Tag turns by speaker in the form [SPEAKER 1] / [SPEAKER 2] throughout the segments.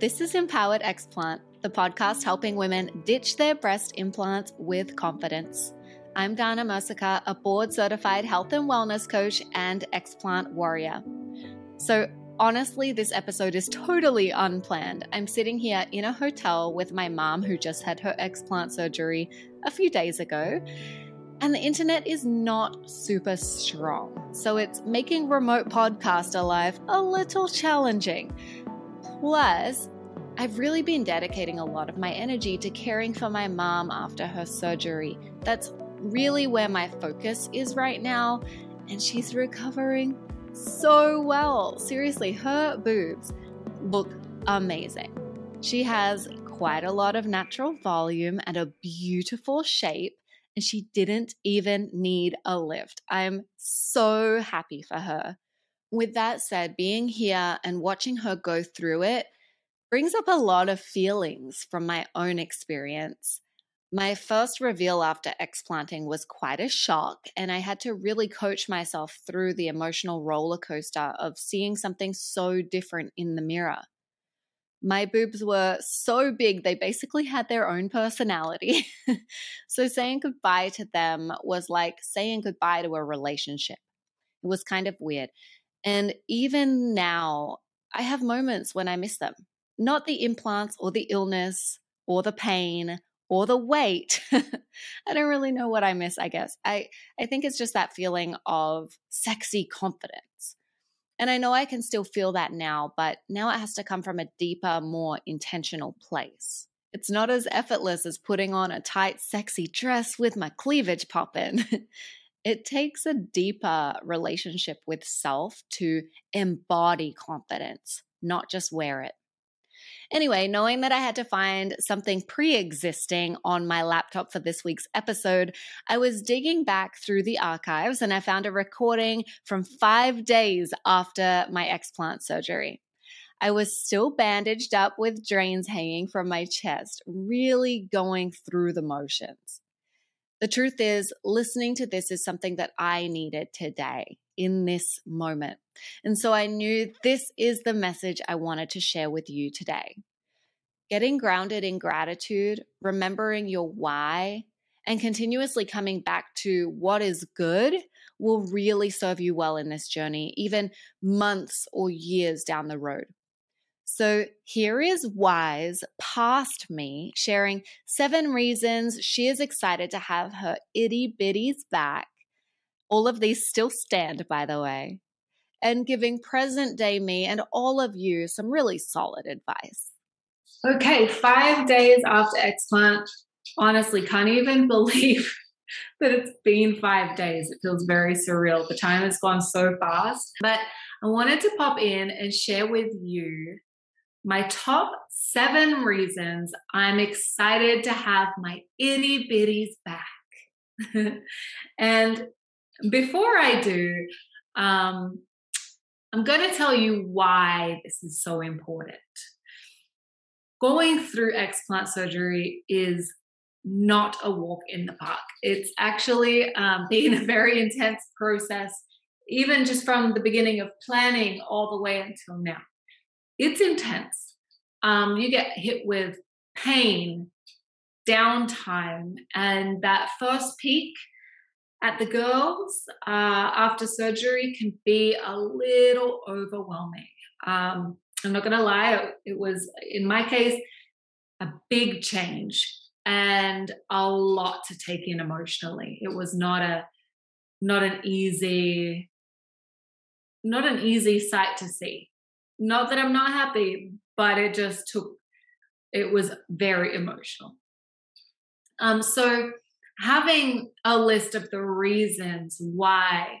[SPEAKER 1] This is Empowered Explant, the podcast helping women ditch their breast implants with confidence. I'm Darnah Mercieca, a board certified health and wellness coach and explant warrior. So, honestly, this episode is totally unplanned. I'm sitting here in a hotel with my mom, who just had her explant surgery a few days ago and the internet is not super strong. So it's making remote podcaster life a little challenging. Plus, I've really been dedicating a lot of my energy to caring for my mom after her surgery. That's really where my focus is right now, and she's recovering so well. Seriously, her boobs look amazing. She has quite a lot of natural volume and a beautiful shape and she didn't even need a lift. I'm so happy for her. With that said, being here and watching her go through it brings up a lot of feelings from my own experience. My first reveal after explanting was quite a shock, and I had to really coach myself through the emotional roller coaster of seeing something so different in the mirror my boobs were so big, they basically had their own personality. so saying goodbye to them was like saying goodbye to a relationship. It was kind of weird. And even now, I have moments when I miss them. Not the implants or the illness or the pain or the weight. I don't really know what I miss, I guess. I, I think it's just that feeling of sexy confidence. And I know I can still feel that now, but now it has to come from a deeper, more intentional place. It's not as effortless as putting on a tight, sexy dress with my cleavage popping. it takes a deeper relationship with self to embody confidence, not just wear it. Anyway, knowing that I had to find something pre existing on my laptop for this week's episode, I was digging back through the archives and I found a recording from five days after my explant surgery. I was still bandaged up with drains hanging from my chest, really going through the motions. The truth is, listening to this is something that I needed today in this moment. And so I knew this is the message I wanted to share with you today. Getting grounded in gratitude, remembering your why, and continuously coming back to what is good will really serve you well in this journey, even months or years down the road. So here is Wise past me sharing seven reasons she is excited to have her itty bitties back. All of these still stand, by the way, and giving present day me and all of you some really solid advice.
[SPEAKER 2] Okay, five days after explant, honestly, can't even believe that it's been five days. It feels very surreal. The time has gone so fast. But I wanted to pop in and share with you my top seven reasons I'm excited to have my itty bitties back. and before I do, um, I'm going to tell you why this is so important. Going through explant surgery is not a walk in the park. It's actually um, been a very intense process, even just from the beginning of planning all the way until now it's intense. Um, you get hit with pain, downtime, and that first peek at the girls uh, after surgery can be a little overwhelming. Um, I'm not going to lie, it was, in my case, a big change and a lot to take in emotionally. It was not a not an easy not an easy sight to see not that I'm not happy, but it just took, it was very emotional. Um, so having a list of the reasons why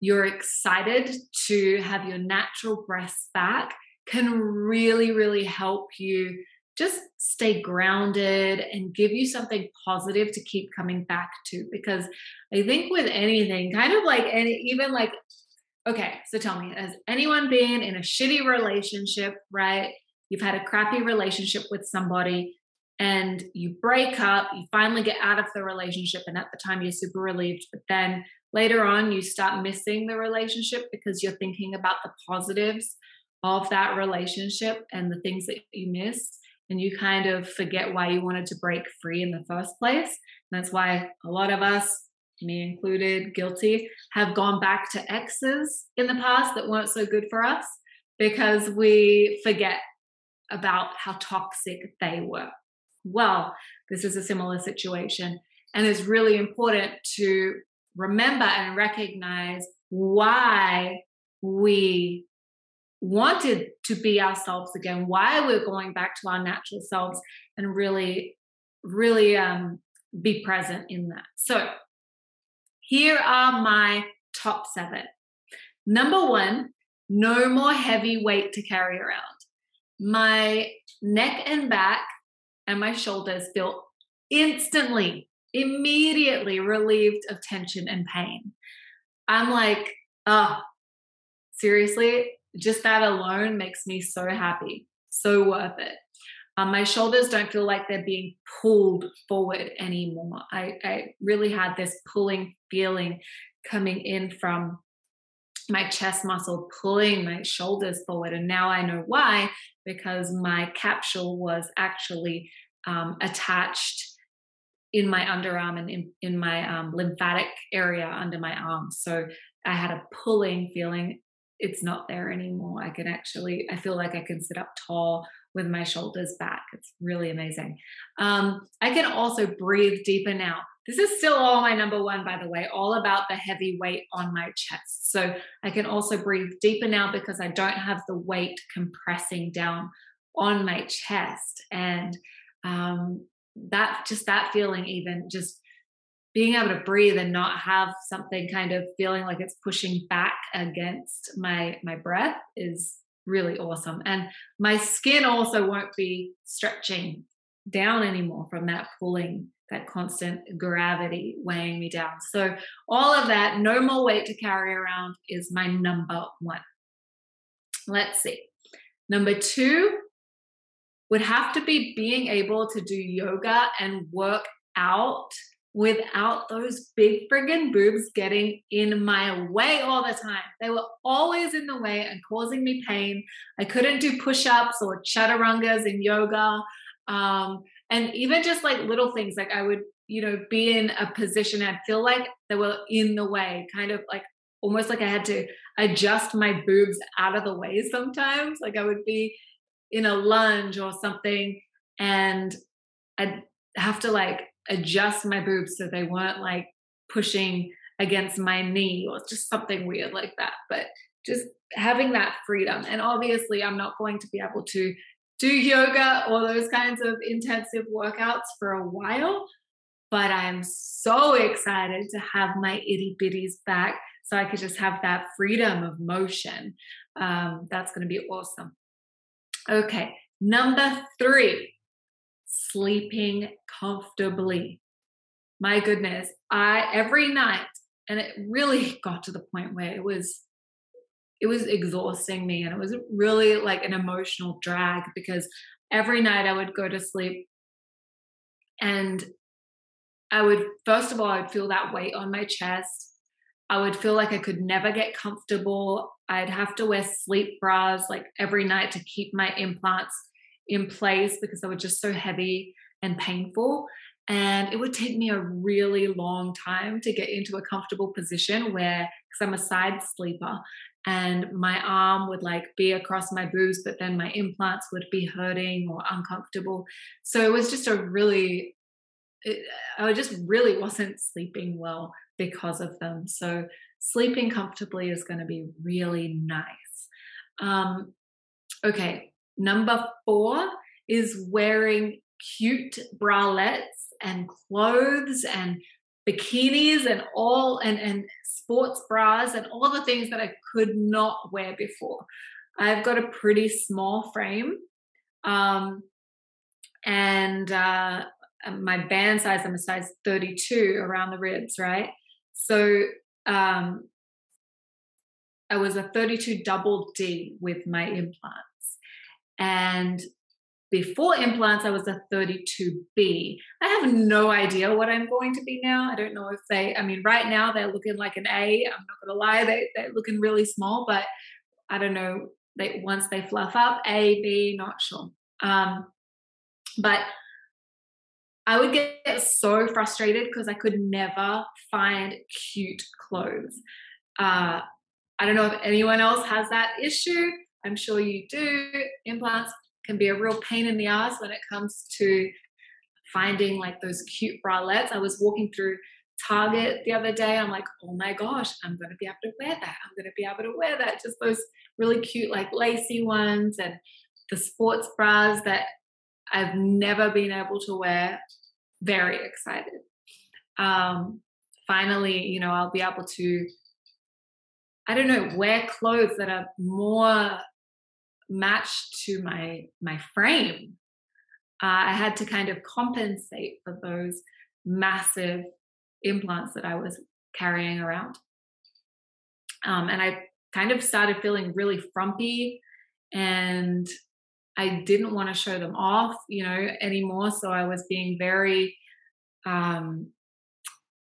[SPEAKER 2] you're excited to have your natural breasts back can really, really help you just stay grounded and give you something positive to keep coming back to. Because I think with anything, kind of like any, even like Okay, so tell me, has anyone been in a shitty relationship, right? You've had a crappy relationship with somebody and you break up, you finally get out of the relationship, and at the time you're super relieved, but then later on you start missing the relationship because you're thinking about the positives of that relationship and the things that you missed and you kind of forget why you wanted to break free in the first place. And that's why a lot of us, me included, guilty, have gone back to exes in the past that weren't so good for us because we forget about how toxic they were. Well, this is a similar situation. And it's really important to remember and recognize why we wanted to be ourselves again, why we're going back to our natural selves and really, really um, be present in that. So, here are my top seven. Number one, no more heavy weight to carry around. My neck and back and my shoulders feel instantly, immediately relieved of tension and pain. I'm like, oh, seriously, just that alone makes me so happy, so worth it. Um, my shoulders don't feel like they're being pulled forward anymore. I, I really had this pulling feeling coming in from my chest muscle pulling my shoulders forward. And now I know why, because my capsule was actually um, attached in my underarm and in, in my um, lymphatic area under my arm. So I had a pulling feeling. It's not there anymore. I can actually, I feel like I can sit up tall with my shoulders back. It's really amazing. Um, I can also breathe deeper now. This is still all my number one, by the way, all about the heavy weight on my chest. So I can also breathe deeper now because I don't have the weight compressing down on my chest. And um, that, just that feeling, even just being able to breathe and not have something kind of feeling like it's pushing back against my my breath is really awesome and my skin also won't be stretching down anymore from that pulling that constant gravity weighing me down. So, all of that, no more weight to carry around, is my number one. Let's see. Number two would have to be being able to do yoga and work out without those big friggin' boobs getting in my way all the time. They were always in the way and causing me pain. I couldn't do push ups or chaturangas in yoga. Um, and even just like little things like i would you know be in a position i'd feel like they were in the way kind of like almost like i had to adjust my boobs out of the way sometimes like i would be in a lunge or something and i'd have to like adjust my boobs so they weren't like pushing against my knee or just something weird like that but just having that freedom and obviously i'm not going to be able to do yoga or those kinds of intensive workouts for a while. But I'm so excited to have my itty bitties back so I could just have that freedom of motion. Um, that's going to be awesome. Okay, number three, sleeping comfortably. My goodness, I every night, and it really got to the point where it was it was exhausting me and it was really like an emotional drag because every night I would go to sleep and I would first of all I would feel that weight on my chest. I would feel like I could never get comfortable. I'd have to wear sleep bras like every night to keep my implants in place because they were just so heavy and painful. And it would take me a really long time to get into a comfortable position where, because I'm a side sleeper, and my arm would like be across my boobs, but then my implants would be hurting or uncomfortable. So it was just a really, it, I just really wasn't sleeping well because of them. So sleeping comfortably is going to be really nice. Um, okay, number four is wearing cute bralettes and clothes and bikinis and all and and sports bras and all the things that I could not wear before. I've got a pretty small frame. Um, and uh, my band size, I'm a size 32 around the ribs, right? So um, I was a 32 double D with my implants. And before implants, I was a 32B. I have no idea what I'm going to be now. I don't know if they, I mean, right now they're looking like an A. I'm not going to lie, they, they're looking really small, but I don't know they once they fluff up, A, B, not sure. Um, but I would get so frustrated because I could never find cute clothes. Uh, I don't know if anyone else has that issue. I'm sure you do. Implants can be a real pain in the ass when it comes to finding like those cute bralettes. I was walking through Target the other day. I'm like, oh my gosh, I'm going to be able to wear that. I'm going to be able to wear that. Just those really cute, like lacy ones and the sports bras that I've never been able to wear. Very excited. Um, finally, you know, I'll be able to, I don't know, wear clothes that are more matched to my my frame. Uh, I had to kind of compensate for those massive implants that I was carrying around. Um, and I kind of started feeling really frumpy and I didn't want to show them off, you know, anymore. So I was being very, um,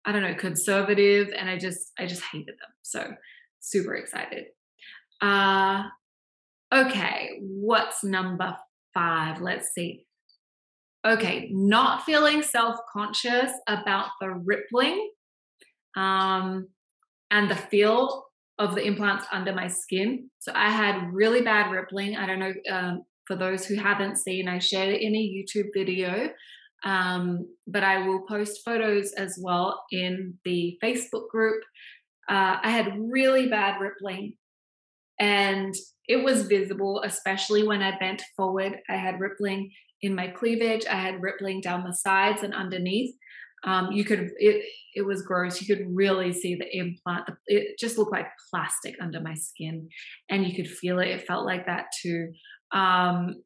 [SPEAKER 2] I don't know, conservative, and I just, I just hated them. So super excited. Uh, okay, what's number five? Let's see. Okay, not feeling self conscious about the rippling um, and the feel of the implants under my skin. So I had really bad rippling. I don't know, um, for those who haven't seen, I shared it in a YouTube video, um, but I will post photos as well in the Facebook group. Uh, I had really bad rippling and it was visible, especially when I bent forward. I had rippling in my cleavage. I had rippling down the sides and underneath. Um, you could it it was gross. You could really see the implant. It just looked like plastic under my skin, and you could feel it. It felt like that too. Um,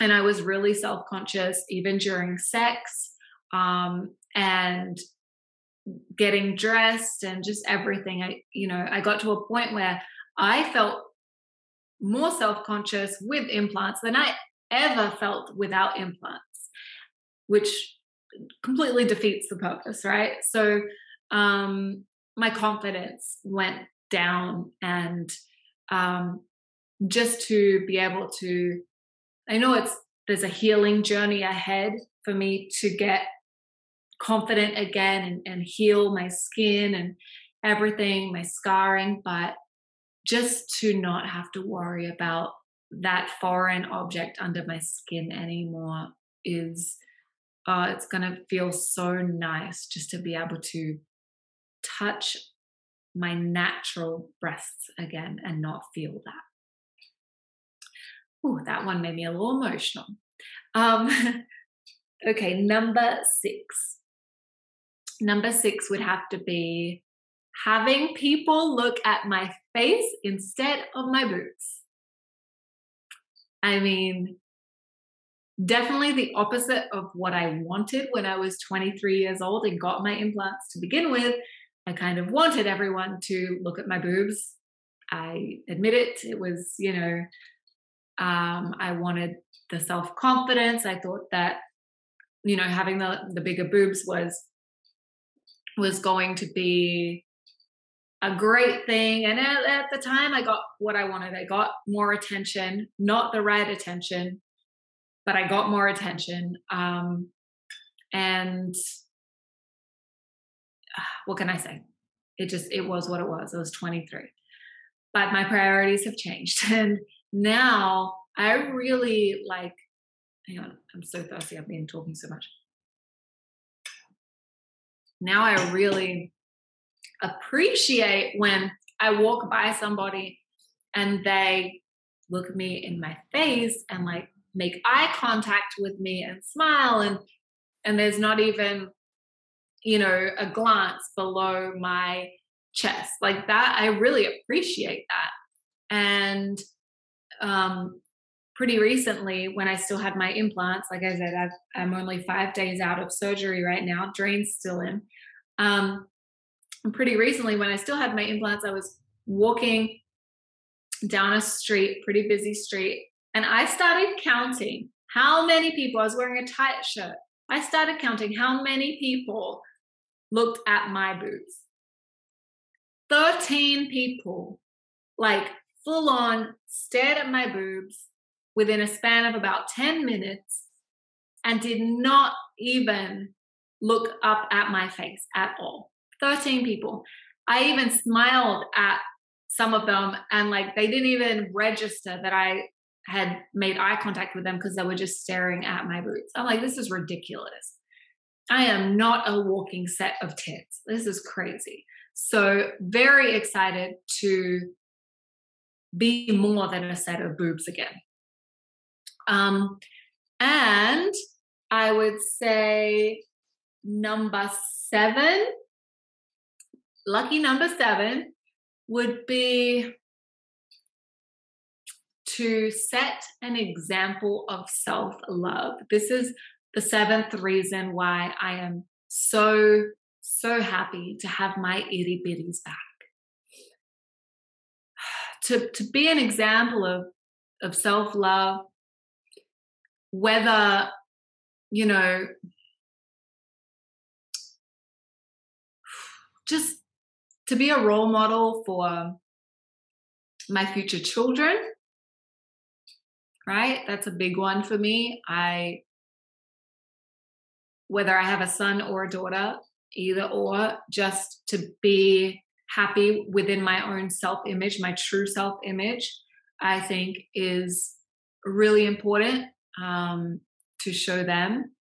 [SPEAKER 2] and I was really self conscious even during sex um, and getting dressed and just everything. I you know I got to a point where I felt more self conscious with implants than I ever felt without implants, which completely defeats the purpose, right? So um, my confidence went down, and um, just to be able to, I know it's there's a healing journey ahead for me to get confident again and, and heal my skin and everything, my scarring, but just to not have to worry about that foreign object under my skin anymore is uh, it's going to feel so nice just to be able to touch my natural breasts again and not feel that. Oh, that one made me a little emotional. Um, okay, number six. Number six would have to be having people look at my face instead of my boobs. I mean, definitely the opposite of what I wanted when I was 23 years old and got my implants to begin with. I kind of wanted everyone to look at my boobs. I admit it. It was, you know, um, I wanted the self confidence. I thought that, you know, having the the bigger boobs was was going to be a great thing. And at, at, the time, I got what I wanted. I got more attention, not the right attention, but I got more attention. Um, and what can I say? It just, it was what it was. I was 23. But my priorities have changed. And now I really like, hang on, I'm so thirsty. I've been talking so much. Now I really appreciate when I walk by somebody and they look me in my face and like make eye contact with me and smile and and there's not even you know a glance below my chest. Like that i really appreciate that. And um pretty recently when i still had my implants like i said i am only five days out of surgery right now drains still in um pretty recently, when I still had my implants, I was walking down a street, pretty busy street, and I started counting how many people, I was wearing a tight shirt. I started counting how many people looked at my boobs. 13 people, like full on stared at my boobs within a span of about 10 minutes and did not even look up at my face at all. 13 people. I even smiled at some of them and like they didn't even register that I had made eye contact with them because they were just staring at my boobs. I'm like, this is ridiculous. I am not a walking set of tits. This is crazy. So, very excited to be more than a set of boobs again. Um, and I would say number seven, lucky number seven, would be to set an example of self love. This is the seventh reason why I am so, so happy to have my itty bitties back. To, to be an example of, of self love, whether, you know, just to be a role model for my future children, right? That's a big one for me. I, whether I have a son or a daughter, either or, just to be happy within my own self image, my true self image, I think is really important um, to show them.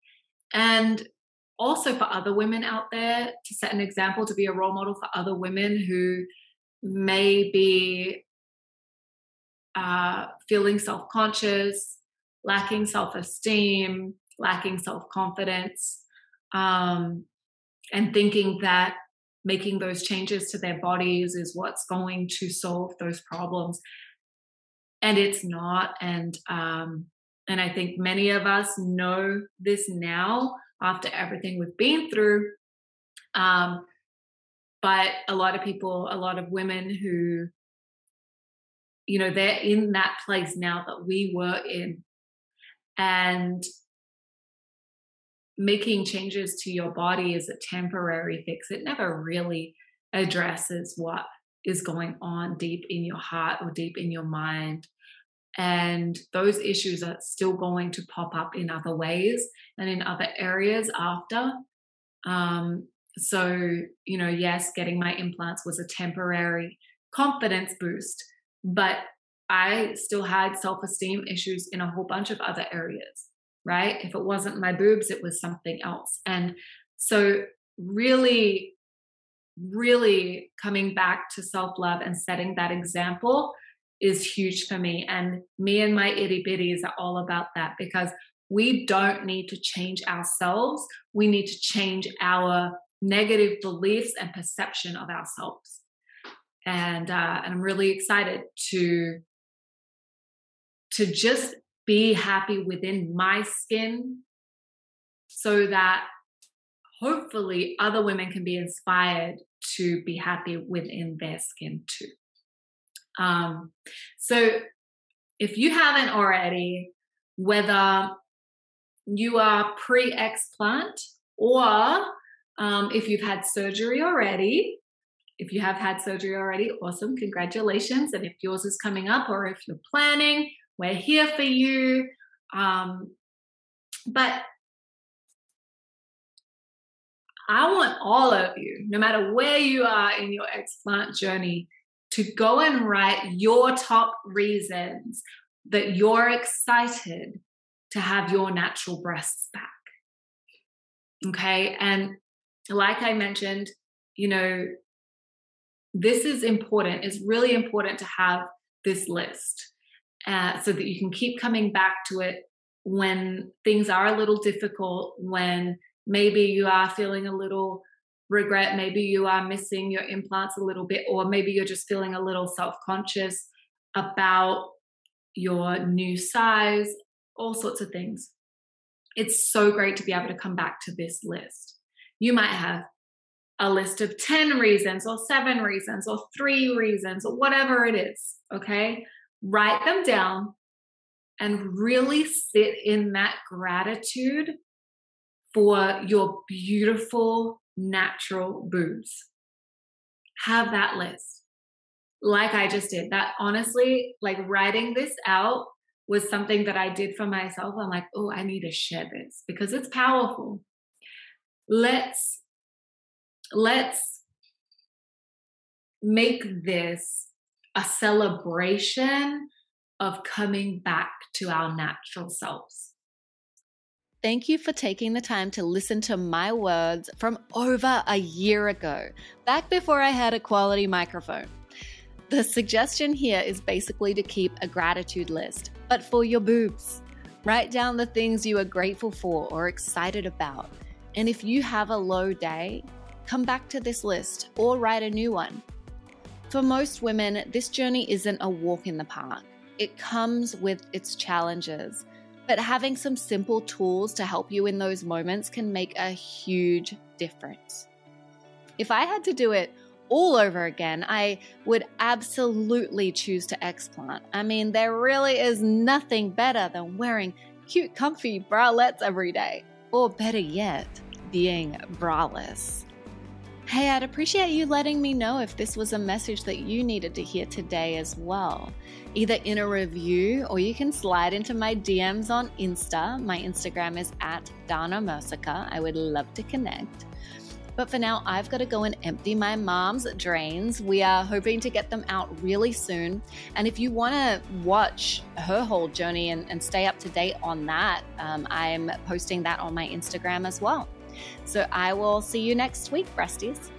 [SPEAKER 2] And also for other women out there to set an example, to be a role model for other women who may be uh, feeling self conscious, lacking self esteem, lacking self confidence, um, and thinking that making those changes to their bodies is what's going to solve those problems. And it's not. And um, and I think many of us know this now after everything we've been through. Um, but a lot of people, a lot of women who, you know, they're in that place now that we were in. And making changes to your body is a temporary fix. It never really addresses what is going on deep in your heart or deep in your mind and those issues are still going to pop up in other ways and in other areas after. Um, so you know yes getting my implants was a temporary confidence boost but i still had self-esteem issues in a whole bunch of other areas right? If it wasn't my boobs it was something else. And so really really coming back to self-love and setting that example is huge for me. And me and my itty bitties are all about that because we don't need to change ourselves. We need to change our negative beliefs and perception of ourselves. And, uh, and I'm really excited to to just be happy within my skin so that hopefully other women can be inspired to be happy within their skin too. Um, so if you haven't already, whether you are pre explant or um, if you've had surgery already, if you have had surgery already, awesome, congratulations. And if yours is coming up or if you're planning, we're here for you. Um, but I want all of you, no matter where you are in your explant journey, to go and write your top reasons that you're excited to have your natural breasts back. Okay. And like I mentioned, you know, this is important. It's really important to have this list uh, so that you can keep coming back to it when things are a little difficult, when maybe you are feeling a little regret. Maybe you are missing your implants a little bit or maybe you're just feeling a little self-conscious about your new size all sorts of things. It's so great to be able to come back to this list. You might have a list of 10 reasons or 7 reasons or 3 reasons or whatever it is okay? Write them down and really sit in that gratitude for your beautiful natural boobs. Have that list. like I just did. That honestly, like writing this out was something that I did for myself. I'm like, oh, I need to share this because it's powerful. Let's let's make this a celebration of coming back to our natural selves.
[SPEAKER 1] Thank you for taking the time to listen to my words from over a year ago, back before I had a quality microphone. The suggestion here is basically to keep a gratitude list, but for your boobs. Write down the things you are grateful for or excited about. And if you have a low day, come back to this list or write a new one. For most women, this journey isn't a walk in the park. It comes with its challenges, but having some simple tools to help you in those moments can make a huge difference. If I had to do it all over again, I would absolutely choose to explant. I mean, there really is nothing better than wearing cute, comfy bralettes every day, or better yet, being braless. Hey, I'd appreciate you letting me know if this was a message that you needed to hear today as well. Either in a review or you can slide into my DMs on Insta. My Instagram is at Darnah Mercieca. I would love to connect. But for now, I've got to go and empty my mom's drains. We are hoping to get them out really soon. And if you want to watch her whole journey and, and, stay up to date on that, um, I'm posting that on my Instagram as well. So I will see you next week, breasties.